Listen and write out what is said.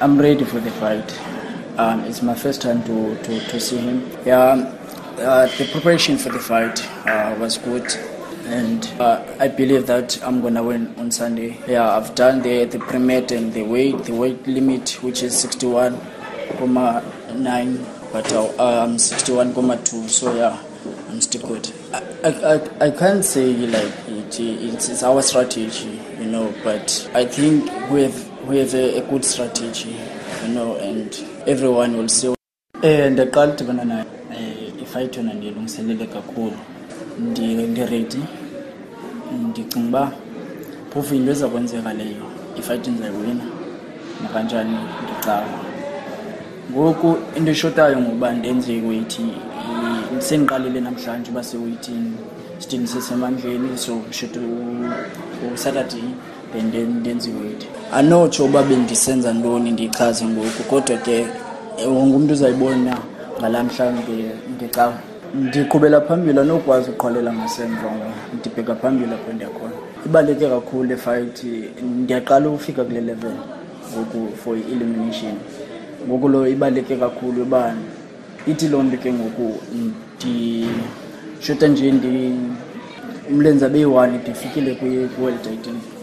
I'm ready for the fight. Um, it's my first time to, to, to see him. Yeah, uh, the preparation for the fight uh, was good. And uh, I believe that I'm gonna win on Sunday. Yeah, I've done the the pre-med and the weight, the weight limit, which is 61.9, but uh, I'm 61.2. So yeah, I'm still good. I, I, I can't say like it, it's, it's our strategy, you know, but I think have have a, a good strategy, you know, and everyone will see. Eh ndaqala udibana naye. Eh ifight yona ndiyilungiselele kakhulu Ndi- ndiredi ndicinga uba phofu into eza kwenzeka leyo. Ifight ndizayiwina nakanjani? Ndicawa ngoku into eshotayo ngokuba ndenze iweyithi sendiqalile namhlanje uba seweyithini still ndisesemandleni so should usaturday bendenziwe yithi anotsho uba bendisenza ntoni ndiyichaze ngoku kodwa ke eh, wonke umntu uzayibona ngalaa mhlawumbi ndicawa ndiqhubela phambili anokwazi uqhwalela ngasemva ndibheka phambili apho ndiyakhona ibaluleke kakhulu efayithi ndiyaqala ukufika kule level ngoku for i-elimination. Ngoku lo ibaluleke kakhulu uba ithi loo nto ke ngoku ndishota nje umlenza beyi-one ndifikile kwi-world titan